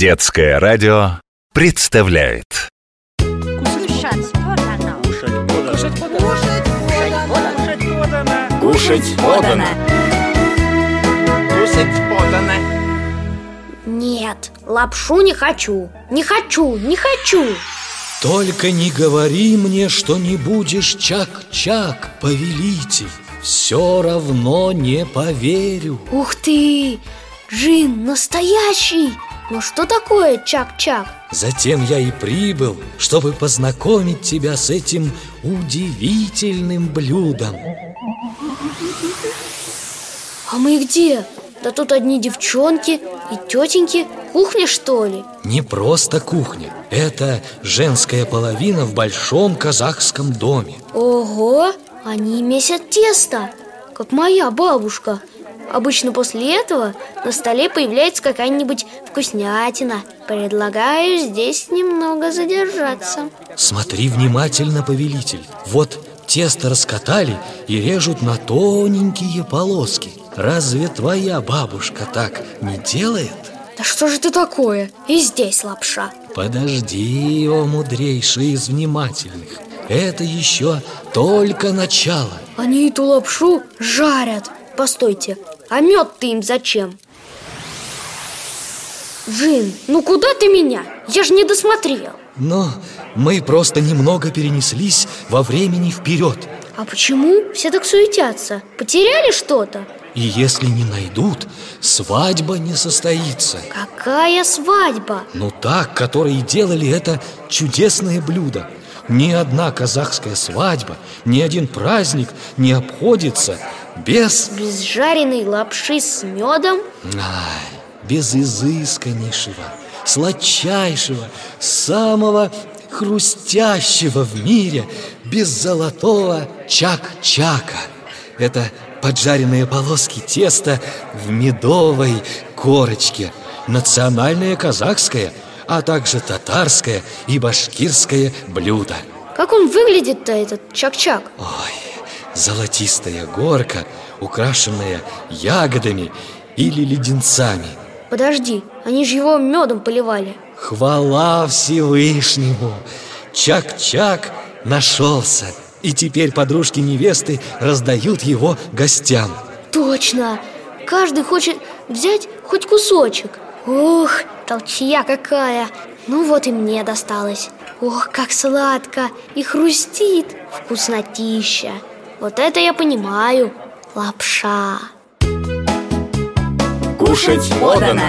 Детское радио представляет Кушать подано. Кушать подано. Кушать подано. Кушать подано. Нет, лапшу не хочу Не хочу, не хочу Только не говори мне, что не будешь чак-чак, повелитель Все равно не поверю Ух ты! Джин настоящий! Но что такое чак-чак? Затем я и прибыл, чтобы познакомить тебя с этим удивительным блюдом А мы где? Да тут одни девчонки и тетеньки Кухня, что ли? Не просто кухня, это женская половина в большом казахском доме Ого! Они месят тесто Как моя бабушка Обычно после этого на столе появляется какая-нибудь вкуснятина. Предлагаю здесь немного задержаться. Смотри внимательно, повелитель. Вот тесто раскатали и режут на тоненькие полоски. Разве твоя бабушка так не делает? Да что же это такое? И здесь лапша. Подожди, о мудрейший из внимательных. Это еще только начало. Они эту лапшу жарят. Постойте, а мед-то им зачем? Джин, ну куда ты меня? Я же не досмотрел Но мы просто немного перенеслись во времени вперед А почему все так суетятся? Потеряли что-то? И если не найдут, свадьба не состоится Какая свадьба? Ну так, которые делали это чудесное блюдо Ни одна казахская свадьба, ни один праздник не обходится без... Без жареной лапши с медом? Ай, без изысканнейшего, сладчайшего, самого хрустящего в мире, без золотого чак-чака. Это поджаренные полоски теста в медовой корочке, национальное казахское, а также татарское и башкирское блюдо. Как он выглядит-то, этот чак-чак? Ой, золотистая горка, украшенная ягодами или леденцами. Подожди, они же его медом поливали Хвала Всевышнему! Чак-чак нашелся, и теперь подружки невесты раздают его гостям. Точно! Каждый хочет взять хоть кусочек Ух, толчья какая! Ну вот и мне досталось Ох, как сладко и хрустит Вкуснотища Вот это я понимаю Лапша Кушать подано.